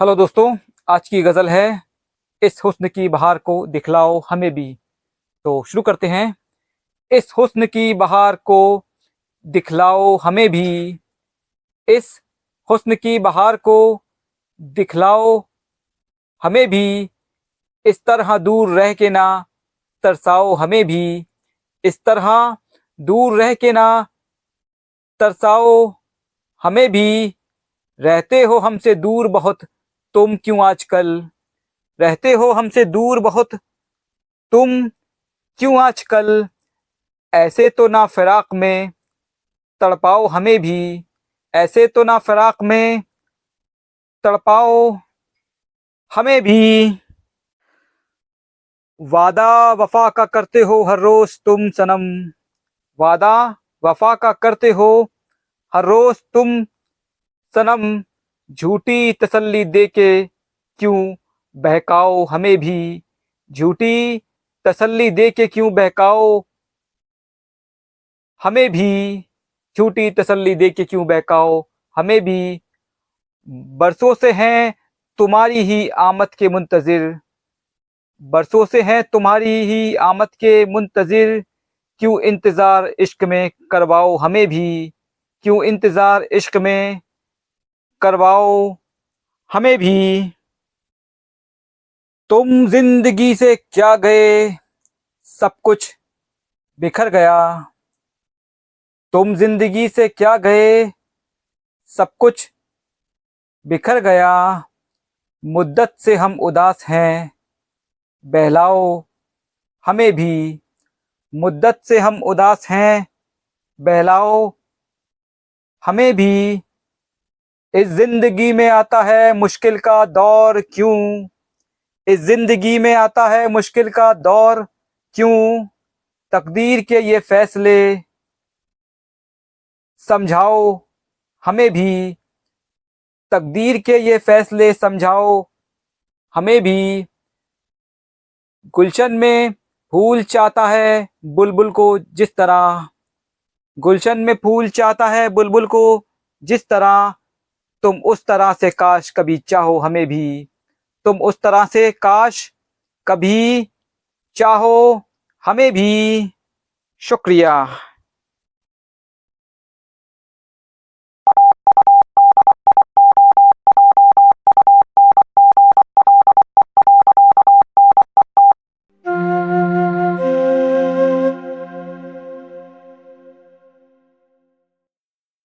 Hello दोस्तों, आज की गज़ल है, इस हुस्न की बहार को दिखलाओ हमें भी। तो शुरू करते हैं। इस हुस्न की बहार को दिखलाओ हमें भी। इस हुस्न की बहार को दिखलाओ हमें भी। इस तरह दूर रह के ना तरसाओ हमें भी। इस तरह दूर रह के ना तरसाओ हमें भी। रहते हो हमसे दूर बहुत तुम क्यों आजकल रहते हो हमसे दूर बहुत? तुम क्यों आजकल ऐसे तो ना फिराक में तड़पाओ हमें भी, ऐसे तो ना फिराक में तड़पाओ हमें भी। वादा वफा का करते हो हर रोज तुम सनम, वादा वफा का करते हो हर रोज तुम सनम। झूठी तसल्ली दे के क्यों बहकाओ हमें भी? झूठी तसल्ली दे के क्यों बहकाओ हमें भी? झूठी तसल्ली दे के क्यों बहकाओ हमें भी? बरसों से हैं तुम्हारी ही आमद के मुंतजिर। बरसों से हैं तुम्हारी ही आमद के मुंतजिर। क्यों इंतज़ार इश्क में करवाओ हमें भी? क्यों इंतज़ार इश्क में करवाओ हमें भी। तुम ज़िंदगी से क्या गए? सब कुछ बिखर गया। तुम ज़िंदगी से क्या गए? सब कुछ बिखर गया। मुद्दत से हम उदास हैं। बहलाओ हमें भी। मुद्दत से हम उदास हैं। बहलाओ हमें भी। इस ज़िंदगी में आता है मुश्किल का दौर क्यों? इस ज़िंदगी में आता है मुश्किल का दौर क्यों? तकदीर के ये फैसले समझाओ हमें भी। तकदीर के ये फैसले समझाओ हमें भी। गुलशन में फूल चाहता है बुलबुल को जिस तरह। गुलशन में फूल चाहता है बुलबुल को जिस तरह। तुम उस तरह से काश कभी चाहो हमें भी। तुम उस तरह से काश कभी चाहो हमें भी। शुक्रिया।